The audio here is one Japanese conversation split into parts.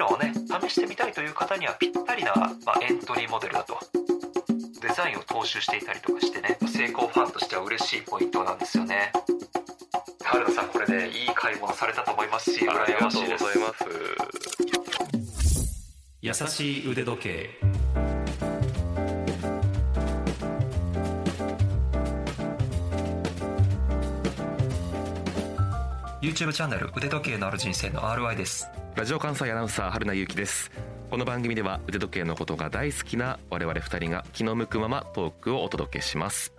のをね試してみたいという方にはぴったりな、まあ、エントリーモデルだと。デザインを踏襲していたりとかしてね成功ファンとしては嬉しいポイントなんですよね。春菜さんこれでいい買い物されたと思いますしありがとうございすます。優しい腕時計。YouTube チャンネル腕時計のある人生の RI ですラジオ関西アナウンサー春名由紀です。この番組では腕時計のことが大好きな我々二人が気の向くままトークをお届けします。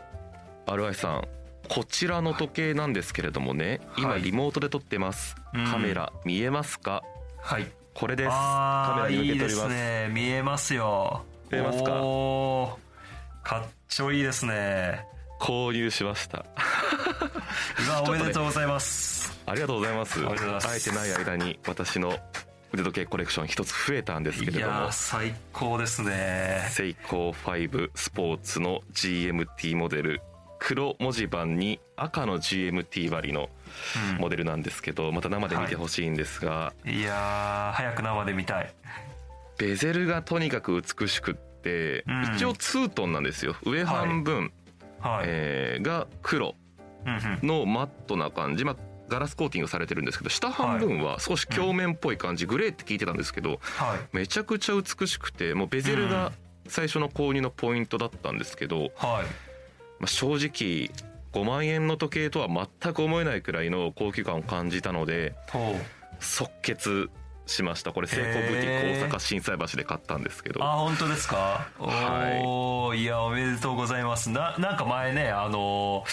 RI さんこちらの時計なんですけれどもね今はい。リモートで撮ってます、うん。カメラ見えますか？はい。これです。カメラにいいです向けております。ね。見えますよ。見えますか？かっちょいいですね。購入しました。うわちょっとねおめでとうございますありがとうございます。あえてない間に私の腕時計コレクション一つ増えたんですけいやれども。ー最高ですね。セイコー5スポーツの GMT モデル。黒文字盤に赤の GMT 割りのモデルなんですけどまた生で見てほしいんですが、い。やー早く生で見たい。ベゼルがとにかく美しくって、うん。一応ツートンなんですよ。上半分、はい、えーが黒うんうん。のマットな感じ、まあ、ガラスコーティングされてるんですけど下半分は少し鏡面っぽい感じ、グレーって聞いてたんですけどはい。めちゃくちゃ美しくてもうベゼルが最初の購入のポイントだったんですけど、はい。まあ、正直5万円の時計とは全く思えないくらいの高級感を感じたので即決しました。これセイコーブティック大阪心斎橋で買ったんですけど。あ本当ですか？はい。おおいやおめでとうございます。ななんか前ねあの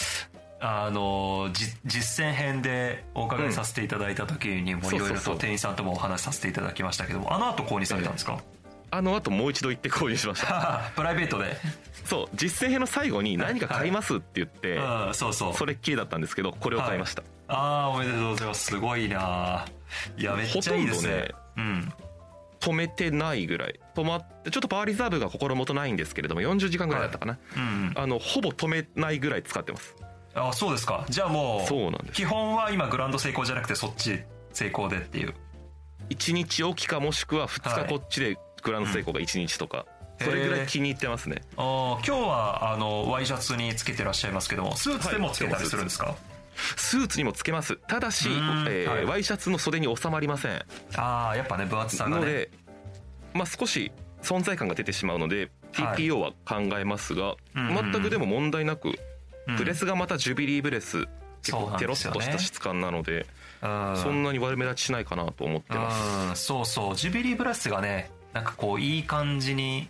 あのじ実践編でお伺いさせていただいた時にもうん。いろいろと店員さんともお話しさせていただきましたけどもあの後購入されたんですか、あの後もう一度行って購入しました。プライベートで。そう。実践編の最後に何か買いますって言って、うん。そうそう。それっきりだったんですけどこれを買いました、ああおめでとうございます。すごいないやめっちゃいいですね。うん。止めてないぐらい。止まってちょっとパワーリザーブが心もとないんですけれども40時間ぐらいだったかな、うん。あのほぼ止めないぐらい使ってますあそうですか。じゃあもうそうなんです。基本は今グランド成功じゃなくてそっち成功でっていう。1日おきかもしくは2はい日こっちでグランド成功が1日とか、それぐらい気に入ってますね。あー今日はあのワイシャツにつけてらっしゃいますけどもスーツでもつけたりするんですか、スーツにもつけます。ただし、うんえーはい。ワイシャツの袖に収まりません。ああやっぱね分厚さがね。ので、まあ、少し存在感が出てしまうのではい。TPO は考えますが、うんうん全くでも問題なく、うんブレスがまたジュビリーブレス結構テロッとした質感なのでうん。そんなに悪目立ちしないかなと思ってます。うん。そうそう。ジュビリーブラスがねなんかこういい感じに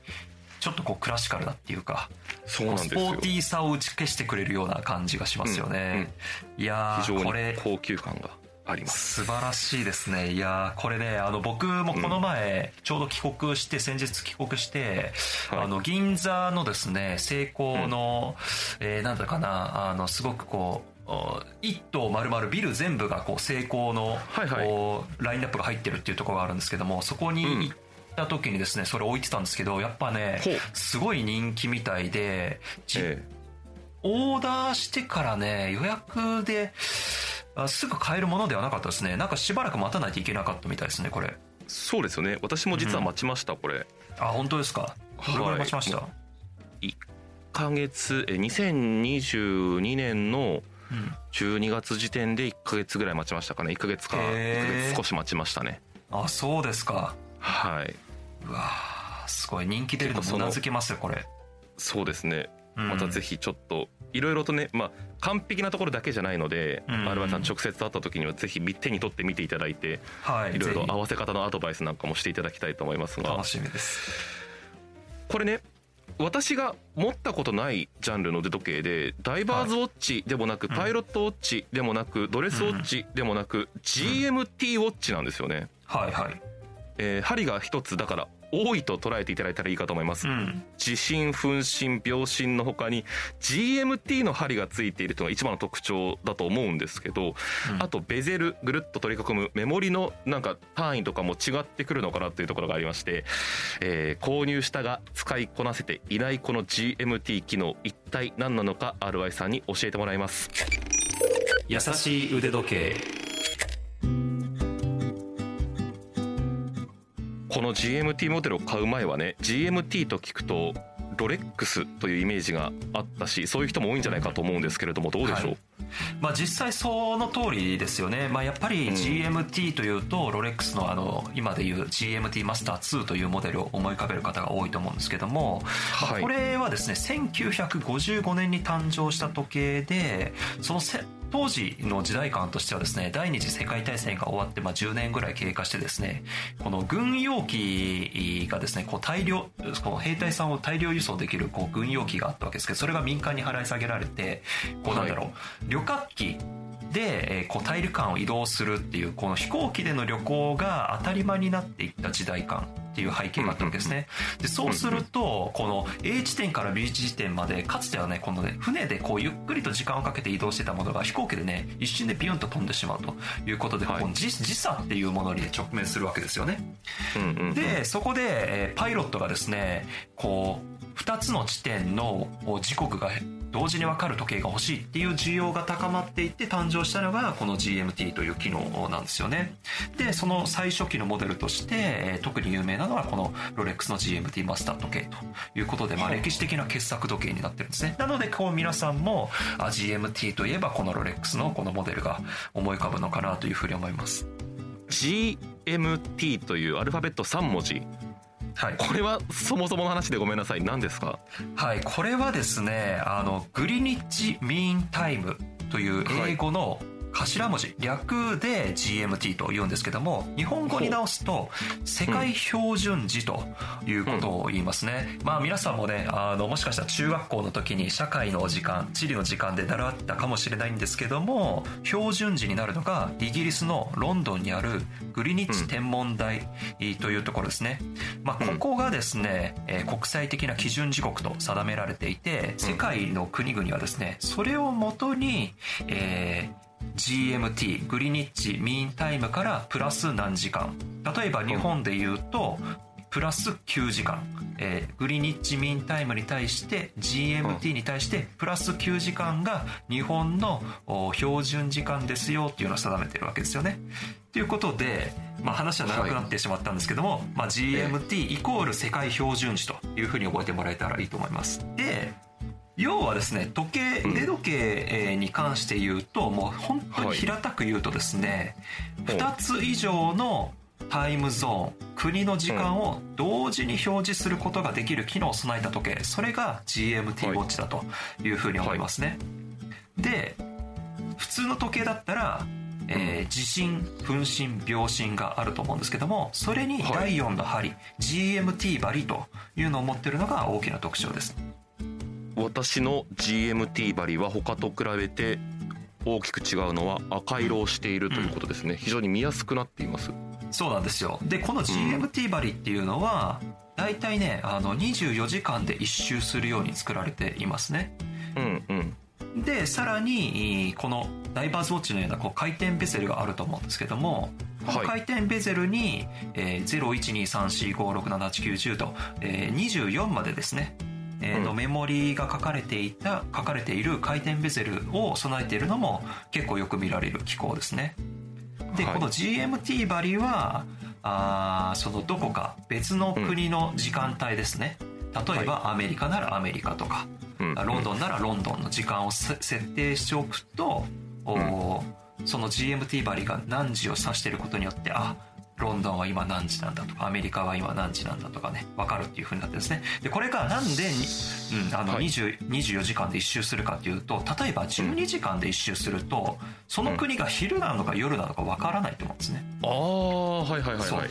ちょっとこうクラシカルだっていうかそうなんですよ。スポーティーさを打ち消してくれるような感じがしますよね、いや非常にーこれ高級感があります。素晴らしいですね。いやーこれねあの僕もこの前、ちょうど帰国して先日帰国して、はい。あの銀座のですね成功の、えーなんだかなあのすごくこうお一棟丸々ビル全部がこう成功の、はいはい。ラインナップが入ってるっていうところがあるんですけどもそこにうん。行った時にですねそれ置いてたんですけどやっぱねすごい人気みたいで、じえ。オーダーしてからね予約であすぐ買えるものではなかったですね。なんかしばらく待たないといけなかったみたいですねこれ。えそうですよね。私も実は待ちました、これ。あ本当ですか？どれぐらい待ちました、1ヶ月え2022年のうん12月時点で1ヶ月ぐらい待ちましたかね。1ヶ月かへー。1ヶ月少し待ちましたね。あそうですか。はい。うわーすごい人気出るの結構そうのなずけますよこれ。そうですね。うん。またぜひちょっといろいろとねまあ完璧なところだけじゃないのでうん。R1 さん直接会った時にはぜひ手に取って見ていただいてはい。いろいろ合わせ方のアドバイスなんかもしていただきたいと思いますが。楽しみです。これね私が持ったことないジャンルの腕時計でダイバーズウォッチでもなくうん。パイロットウォッチでもなくドレスウォッチでもなく GMT ウォッチなんですよね、はいはい。えー針が一つだから多いと捉えていただいたらいいかと思います、うん。地震分針秒針の他に GMT の針がついているというのが一番の特徴だと思うんですけど、うん。あとベゼルぐるっと取り囲むメモリのなんか単位とかも違ってくるのかなというところがありまして、えー購入したが使いこなせていないこの GMT 機能一体何なのか RY さんに教えてもらいます。優しい腕時計この GMT モデルを買う前はね GMT と聞くとロレックスというイメージがあったしそういう人も多いんじゃないかと思うんですけれどもどうでしょう、はい、まあ、実際その通りですよね、まあ、やっぱり GMT というと、ロレックスのあの今でいう GMT マスター2というモデルを思い浮かべる方が多いと思うんですけども、まあ、これはですね1955年に誕生した時計でそのせ当時の時代感としてはですね第二次世界大戦が終わってまあ10年ぐらい経過してですねこの軍用機がですねこう大量この兵隊さんを大量輸送できるこう軍用機があったわけですけどそれが民間に払い下げられてこうなんだろう、はい、旅客機で、えこう大陸間を移動するっていうこの飛行機での旅行が当たり前になっていった時代感っていう背景があったわけですね。でそうするとこの A 地点から B 地点までかつてはねこのね船でこうゆっくりと時間をかけて移動してたものが飛行機でね一瞬でビュンと飛んでしまうということで、はい、この時時差っていうものに直面するわけですよね。でそこで、えパイロットがですねこう2つの地点の時刻が同時に分かる時計が欲しいっていう需要が高まっていって誕生したのがこの GMT という機能なんですよね。で、その最初期のモデルとして、特に有名なのはこのロレックスの GMT マスター時計ということで、まあ歴史的な傑作時計になってるんですね。なので、こう皆さんもあ GMT といえばこのロレックスのこのモデルが思い浮かぶのかなというふうに思います。GMT というアルファベット3文字はい、これはそもそもの話でごめんなさい。何ですか？はい。これはですねあのグリニッジミーンタイムという英語の頭文字略で GMT と言うんですけども日本語に直すと世界標準時ということを言いますね、うん、まあ皆さんもねあのもしかしたら中学校の時に社会の時間地理の時間で習ったかもしれないんですけども標準時になるのがイギリスのロンドンにあるグリニッジ天文台というところですね、まあ、ここがですね、え国際的な基準時刻と定められていて世界の国々はですねそれをもとに、えー GMT グリニッジミーンタイムからプラス何時間例えば日本で言うとプラス9時間、えー、グリニッジミーンタイムに対して GMT に対してプラス9時間が日本の標準時間ですよっていうのを定めてるわけですよね。ということで、まあ、話は長くなってしまったんですけども、はい、まあ、GMT イコール世界標準時というふうに覚えてもらえたらいいと思います。で要はですね時計腕時計に関して言うともう本当に平たく言うとですね、はい、2つ以上のタイムゾーン国の時間を同時に表示することができる機能を備えた時計それが GMT ウォッチだというふうに思いますね、はい、で普通の時計だったらえー、地震分針秒針があると思うんですけどもそれに第4の針、はい、GMT 針というのを持ってるのが大きな特徴です私の GMT 針は他と比べて大きく違うのは赤色をしているということですね、うん、非常に見やすくなっています。そうなんですよ。でこの GMT 針っていうのは、大体ねあの24時間で一周するように作られていますね。うんうん。でさらにこのダイバーズウォッチのようなこう回転ベゼルがあると思うんですけどもこの回転ベゼルに、えー、012345678910と、えー、24までですねえーと、うん、メモリが書かれていた書かれている回転ベゼルを備えているのも結構よく見られる機構ですね。で、はい、この GMT 針はあそのどこか別の国の時間帯ですね、うん、例えばアメリカならアメリカとか、はい、ロンドンならロンドンの時間を設定しておくと、うん、その GMT 針が何時を指していることによってあロンドンは今何時なんだとかアメリカは今何時なんだとかね分かるっていうふうになってですねでこれがなんでうん、あの、はい、24時間で一周するかっていうと例えば12時間で一周すると、その国が昼なのか夜なのか分からないと思うんですね。ああはいはいはいはい。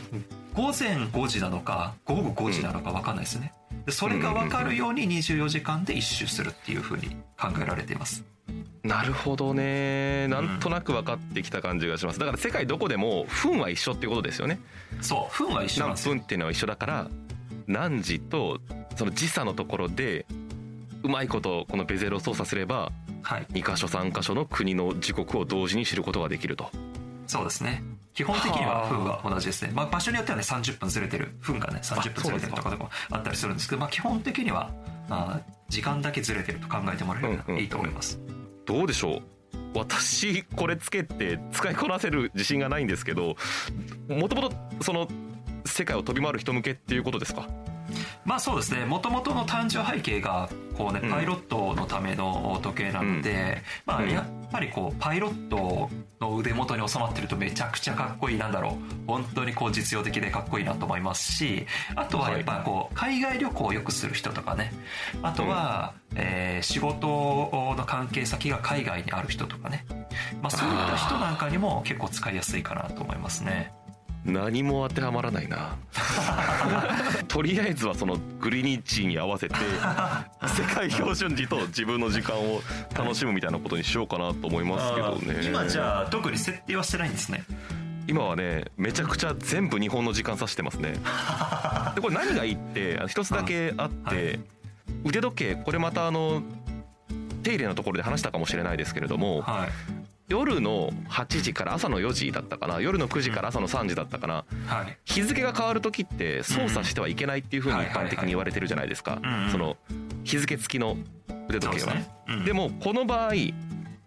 午前5時なのか午後5時なのか分かんないですね。でそれが分かるように24時間で一周するっていうふうに考えられています。なるほどね。なんとなく分かってきた感じがします。だから世界どこでも分は一緒っていうことですよね。そう分は一緒なんです何分っていうのは一緒だから何時とその時差のところでうまいことこのベゼルを操作すれば、はい、2箇所3箇所の国の時刻を同時に知ることができるとそうですね。基本的には分は同じですね、まあ、場所によってはね30分ずれてる。分がね30分ずれてるとかとかあったりするんですけど、まあ、基本的にはあ時間だけずれてると考えてもらえればいいと思います、うんうんどうでしょう？私これつけて使いこなせる自信がないんですけどもともとその世界を飛び回る人向けっていうことですか？まあそうですね。もともとの誕生背景がこうねうん。パイロットのための時計なので、まあうん。やっぱりこうパイロットの腕元に収まってるとめちゃくちゃかっこいいなんだろう。本当にこう実用的でかっこいいなと思いますしあとはやっぱこう海外旅行をよくする人とかね。あとは、えー仕事の関係先が海外にある人とかね、まあ、そういった人なんかにも結構使いやすいかなと思いますね。何も当てはまらないな。とりあえずはそのグリニッジに合わせて 世界標準時と自分の時間を楽しむみたいなことにしようかなと思いますけどね。今じゃあ特に設定はしてないんですね。今はねめちゃくちゃ全部日本の時間指してますね。でこれ何がいいって一つだけあって、はい。腕時計これまたあの手入れのところで話したかもしれないですけれどもはい夜の8時から朝の4時だったかな。夜の9時から朝の3時だったかな。はい。日付が変わる時って操作してはいけないっていうふうに一般的に言われてるじゃないですか。その日付付きの腕時計は。うん。でもこの場合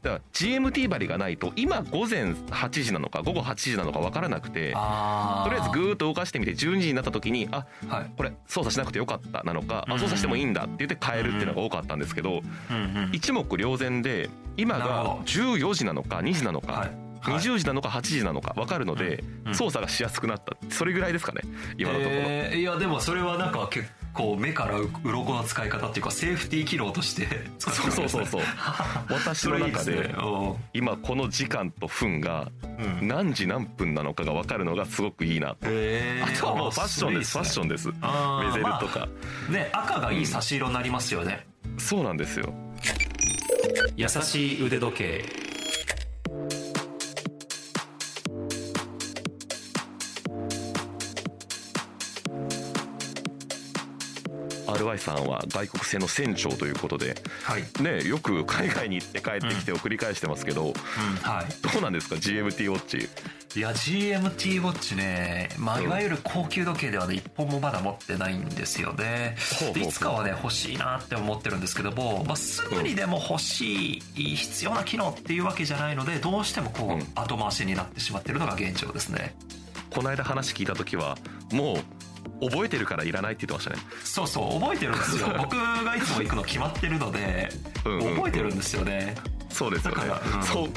だから GMT 針がないと今午前8時なのか午後8時なのか分からなくてあとりあえずグーッと動かしてみて12時になった時にあはい。これ操作しなくてよかったなのかうん。あ操作してもいいんだって言って変えるっていうのが多かったんですけどうんうん一目瞭然で今がなるほど。14時なのか2時なのかはい。はい。20時なのか8時なのか分かるのでうん。操作がしやすくなった。それぐらいですかね今のところ。えーいやでもそれはなんか結構目から鱗の使い方っていうかセーフティー機能として 使ってそうるんですね。そうそうそう 私の中でね。お今この時間と分が何時何分なのかが分かるのがすごくいいな。とえあとはもうファッションですファッションです。あーベゼルとか。ね赤がいい差し色になりますよね、そうなんですよ。優しい腕時計 RY さんは外国製の船長ということではい、ねよく海外に行って帰ってきてを繰り返してますけど、うん、はい。どうなんですか？GMT ウォッチ。いや GMT ウォッチね、まあ、うん。いわゆる高級時計ではね一本もまだ持ってないんですよね。ほうほうほう。でいつかはね欲しいなって思ってるんですけども、まあ、すぐにでも欲しい必要な機能っていうわけじゃないのでどうしてもこう、うん。後回しになってしまってるのが現状ですね。この間話聞いた時はもう覚えてるからいらないって言ってましたね。そうそう覚えてるんですよ。僕がいつも行くの決まってるのでうんうんうん。覚えてるんですよね。そうですよね。だからうん。そう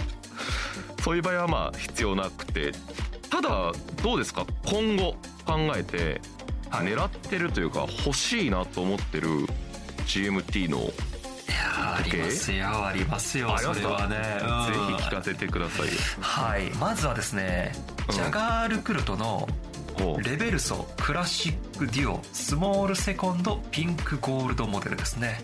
そういう場合はまあ必要なくてただどうですか？今後考えてはい。狙ってるというか欲しいなと思ってる GMT の、ありますよありますよそれはね、うん。ぜひ聞かせてくださいよ。はい。まずはですね、うん。ジャガールクルトのレベルソクラシックデュオスモールセコンドピンクゴールドモデルですね。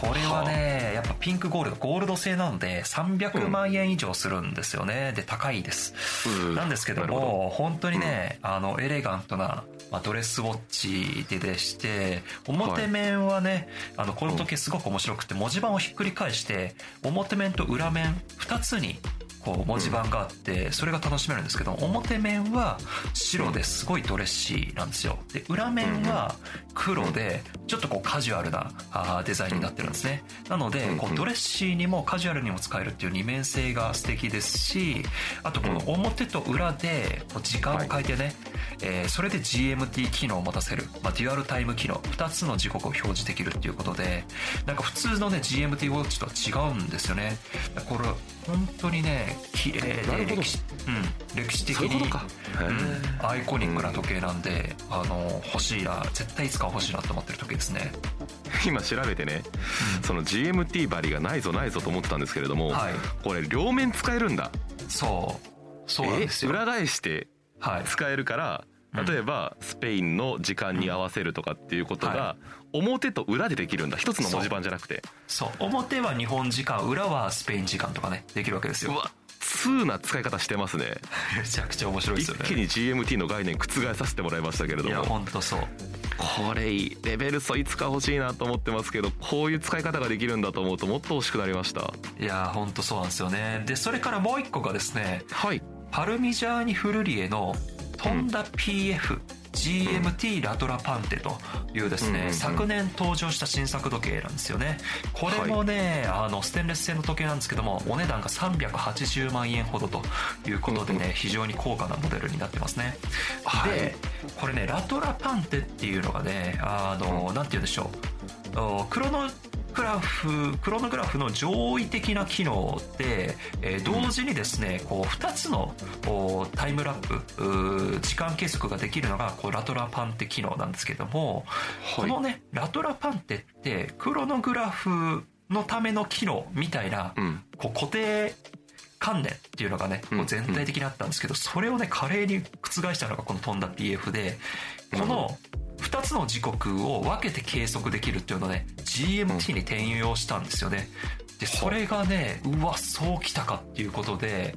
これはねやっぱピンクゴールドゴールド製なので300万円以上するんですよね。で高いです。うん。なんですけども本当にね、あのエレガントな、まあ、ドレスウォッチででして表面はね、あのこの時計すごく面白くて文字盤をひっくり返して表面と裏面2つにこう文字盤があってそれが楽しめるんですけど表面は白ですごいドレッシーなんですよ。で裏面は黒でちょっとこうカジュアルなあーデザインになってるんですね。なのでこうドレッシーにもカジュアルにも使えるっていう二面性が素敵ですしあとこの表と裏でこう時間を変えてね、えーそれで GMT 機能を持たせる、まあ、デュアルタイム機能。2つの時刻を表示できるっていうことでなんか普通のね GMT ウォッチとは違うんですよね。これ本当にね綺麗で歴史,、うん、歴史的にそうんーアイコニックな時計なんで、あの欲しいな絶対いつか欲しいなと思ってる時計ですね。今調べてねその GMT 針がないぞないぞと思ってたんですけれども、はい。これ両面使えるんだ。そう。そうなんですよ。え裏返してはい。使えるからうん。例えばスペインの時間に合わせるとかっていうことはが表と裏でできるんだ。一つの文字盤じゃなくて。そう。表は日本時間裏はスペイン時間とかねできるわけですよ。うわ通な使い方してますね。めちゃくちゃ面白いですよね。一気に GMT の概念覆させてもらいましたけれどいやも本当そう。これいい。レベルソいつか欲しいなと思ってますけどこういう使い方ができるんだと思うともっと欲しくなりました。いや本当そうなんですよね。でそれからもう一個がですねはい。パルミジャーニ・フルリエのトンダ PF GMT ラトラパンテというですね、うんうんうん。昨年登場した新作時計なんですよね。これもね、あのステンレス製の時計なんですけどもお値段が380万円ほどということでね、非常に高価なモデルになってますね、はい。でこれねラトラパンテっていうのがねあの、なんて言うんでしょう。おクロノグラフクロノグラフの上位的な機能で、えー同時にですねこう2つのおタイムラップ時間計測ができるのがこうラトラパンテ機能なんですけども、このねラトラパンテってクロノグラフのための機能みたいな、うん。こう固定観念っていうのがね、こう全体的にあったんですけど、それをね、華麗に覆したのがこの飛んだ PF で、この2つの時刻を分けて計測できるっていうのをね、GMT に転用したんですよね。で、それがね、うわ、そうきたかっていうことで、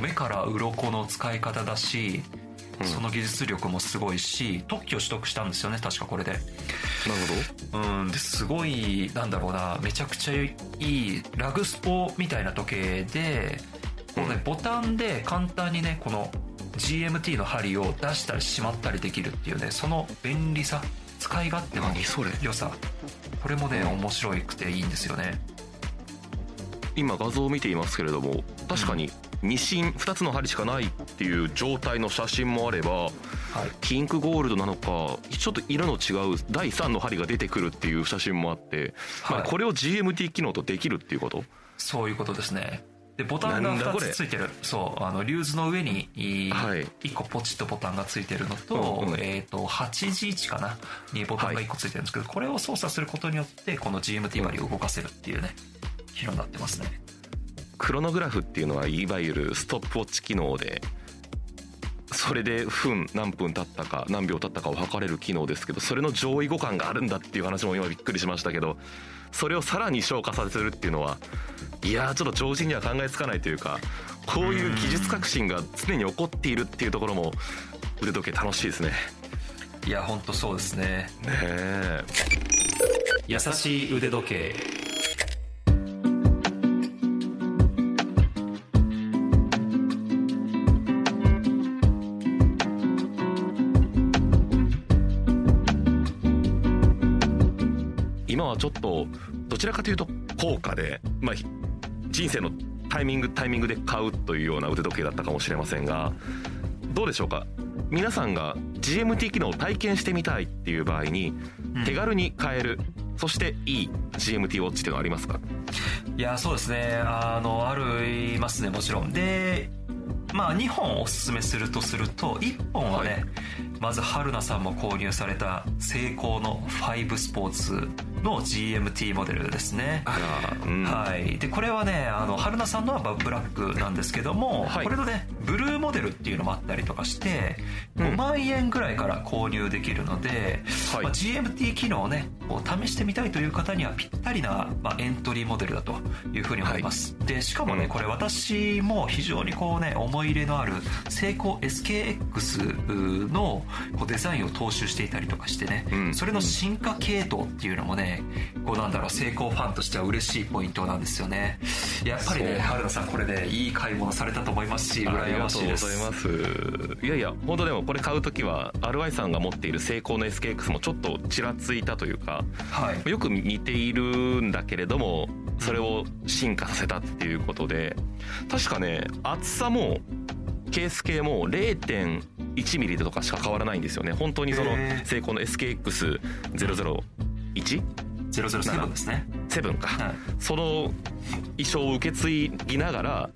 目から鱗の使い方だし、その技術力もすごいし、特許取得したんですよね、確かこれで。なるほうん、ですごいなんだろうなめちゃくちゃいいラグスポみたいな時計でこの、ね、ボタンで簡単にねこの GMT の針を出したりしまったりできるっていうねその便利さ使い勝手の良さこれもね面白くていいんですよね。今画像を見ていますけれども確かに2芯2つの針しかないっていう状態の写真もあればはい。ピンクゴールドなのかちょっと色の違う第3の針が出てくるっていう写真もあって、まあはい。これを GMT 機能とできるっていうこと？そういうことですねでボタンが2なんだこれ。つついてる。そうあのリューズの上に、はい。1個ポチッとボタンがついてるのと,、えー、と8時位置かなにボタンが1個ついてるんですけど、これを操作することによってこの GMT 針を動かせるっていうね機能になってますね。クロノグラフっていうのはいわゆるストップウォッチ機能でそれで分何分経ったか何秒経ったかを測れる機能ですけどそれの上位互換があるんだっていう話も今びっくりしましたけどそれをさらに昇華させるっていうのはいやーちょっと常人には考えつかないというかこういう技術革新が常に起こっているっていうところも腕時計楽しいですね。いや本当そうですね。ねえ。優しい腕時計ちょっとどちらかというと高価で、まあ、ひ人生のタイミングタイミングで買うというような腕時計だったかもしれませんがどうでしょうか？皆さんが GMT 機能を体験してみたいっていう場合にうん。手軽に買える、そしていい GMT ウォッチっていうのはありますか？いやそうですね。あのありますねもちろん。でまあ2本おすすめするとすると1本はね、はい。まず春菜さんも購入されたセイコーの5スポーツの GMT モデルですね。うんはい、でこれはねあの春菜さんのはブラックなんですけども、はい。これのねブルーモデルっていうのもあったりとかしてうん。5万円ぐらいから購入できるので、はい。まあ GMT 機能をねこう試してみたいという方にはぴったりな、まあ、エントリーモデルだというふうに思います、でしかもね、うん。これ私も非常にこうね思い入れのあるセイコー SKX のこうデザインを踏襲していたりとかしてね、うん。それの進化系統っていうのもねこうなんだろう成功ファンとしては嬉しいポイントなんですよね。やっぱりね春菜さんこれねいい買い物されたと思いますしあり羨まがとうございます。いやいや本当でもこれ買う時は RY さんが持っているセイコーの SKX もちょっとちらついたというかはい。よく似ているんだけれどもそれを進化させたっていうことで確かね厚さもケース系も0.1ミリとかしか変わらないんですよね。本当にそのへー。セイコーの SKX001 007ですね。7か、はい。その衣装を受け継ぎながら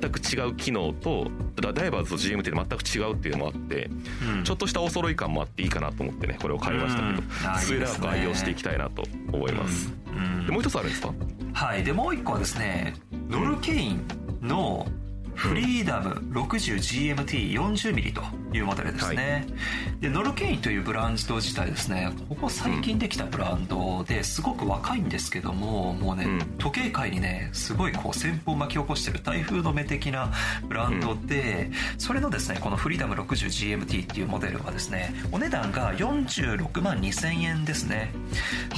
全く違う機能と、だダイバーズと GMT で全く違うっていうのもあって、うん。ちょっとしたお揃い感もあっていいかなと思ってねこれを買いましたけど、うん。末永く愛用していきたいなと思います、うん。でもう一つあるんですか？はい。でもう一個はですねノルケインのフリーダム 60GMT40mm というモデルですね、でノルケインというブランド自体ですねここ最近できたブランドですごく若いんですけどももうね、うん。時計界にねすごいこう旋風を巻き起こしてる台風の目的なブランドで、それのですねこのフリーダム 60GMT っていうモデルはですねお値段が46万2000円ですね。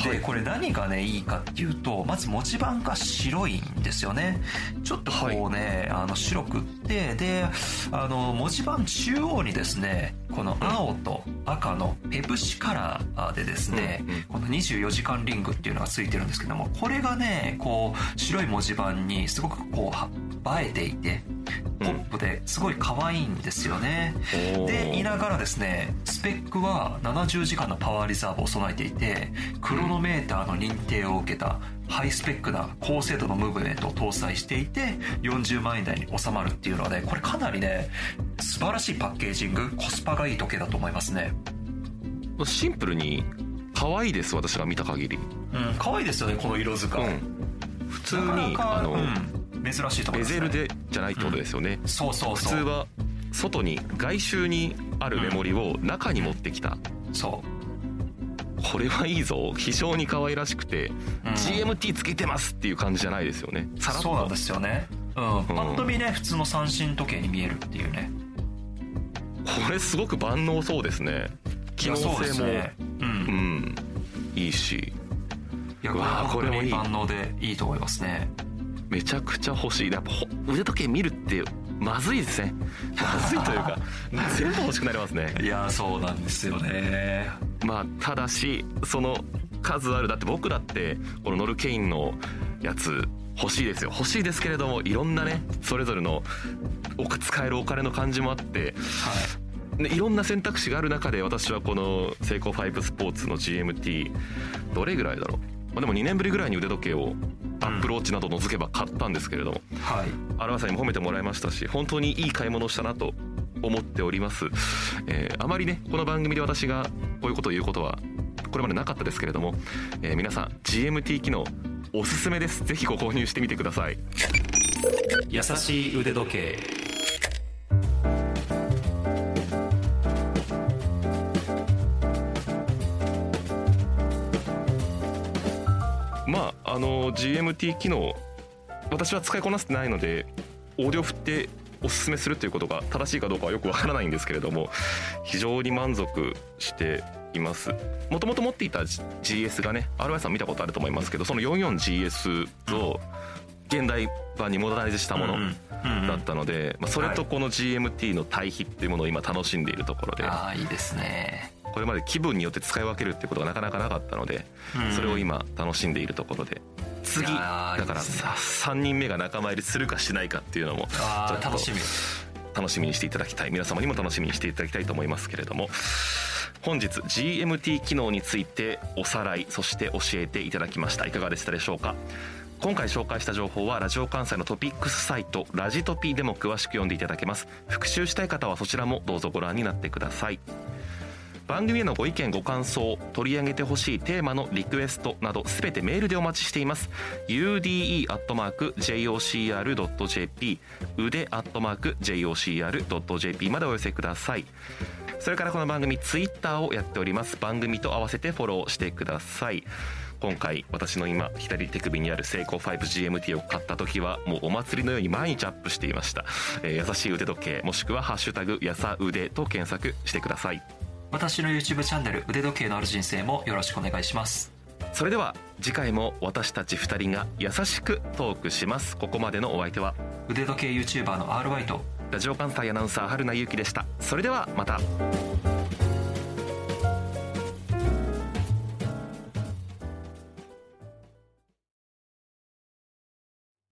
でこれ何がねいいかっていうとまず文字盤が白いんですよね。ちょっとこうね、あの白くってであの文字盤中央にですねこの青と赤のペプシカラーでですね、この24時間リングっていうのがついてるんですけどもこれがねこう白い文字盤にすごくこうは映えていてポップですごい可愛いんですよね、おー。で言いながらですねスペックは70時間のパワーリザーブを備えていてクロノメーターの認定を受けたハイスペックな高精度のムーブメントを搭載していて40万円台に収まるっていうのはねこれかなりね素晴らしいパッケージングコスパがいい時計だと思いますね。シンプルに可愛いです私が見た限り。うん可愛いですよねこの色使い、うん。普通にあの、うん珍しいと思います、ね、ベゼルでじゃないってことですよね、そうそうそう。普通は外に外周にあるメモリを中に持ってきた、そう。これはいいぞ。非常に可愛らしくて、うん。GMT つけてますっていう感じじゃないですよね。さらっと。そうなんですよね。うん、パッと見ね普通の三振時計に見えるっていうね。これすごく万能そうですね。機能性も、すね。ううん。んいいし。いやこれこれもいい。本当に万能でいいと思いますねめちゃくちゃ欲しい。やっぱほ腕時計見るってまずいですね。まずいというか 全部欲しくなりますね。いやそうなんですよね。まあただしその数あるだって僕だってこのノルケインのやつ欲しいですよ。欲しいですけれどもいろんなねそれぞれのお使えるお金の感じもあってねいろんな選択肢がある中で私はこのセイコー5スポーツの GMT どれぐらいだろう、まあ、でも2年ぶりぐらいに腕時計をアップローチなど除けば買ったんですけれども、はい。はいアルバさんにも褒めてもらいましたし本当にいい買い物をしたなと思っております、えーあまりねこの番組で私がこういうことを言うことはこれまでなかったですけれども、えー皆さん GMT 機能おすすめです。ぜひご購入してみてください。優しい腕時計 GMT 機能私は使いこなせてないのでオーディオ振っておすすめするということが正しいかどうかはよくわからないんですけれども非常に満足しています。もともと持っていた GS がね RY さん見たことあると思いますけどその 44GS を現代版にモダナイズしたものだったので、まあ、それとこの GMT の対比っていうものを今楽しんでいるところで。ああいいですねこれまで気分によって使い分けるってことがなかなかなかったのでそれを今楽しんでいるところで。次。だからいいですね。さ3人目が仲間入りするかしないかっていうのもあちょっとあ楽しみ。楽しみにしていただきたい。皆様にも楽しみにしていただきたいと思いますけれども本日 GMT 機能についておさらいそして教えていただきました。いかがでしたでしょうか？今回紹介した情報はラジオ関西のトピックスサイトラジトピでも詳しく読んでいただけます。復習したい方はそちらもどうぞご覧になってください番組へのご意見ご感想取り上げてほしいテーマのリクエストなどすべてメールでお待ちしています。Ude.jocr.jp 腕 .jocr.jp までお寄せください。それからこの番組ツイッターをやっております。番組と合わせてフォローしてください。今回私の今左手首にあるセイコー 5GMT を買った時はもうお祭りのように毎日アップしていました、えー優しい腕時計もしくは「ハッシュタグやさ腕」と検索してください。私の YouTube チャンネル腕時計のある人生もよろしくお願いします。それでは次回も私たち2人が優しくトークします。ここまでのお相手は腕時計 YouTuber の RY とラジオ関西アナウンサー春名ゆうきでした。それではまた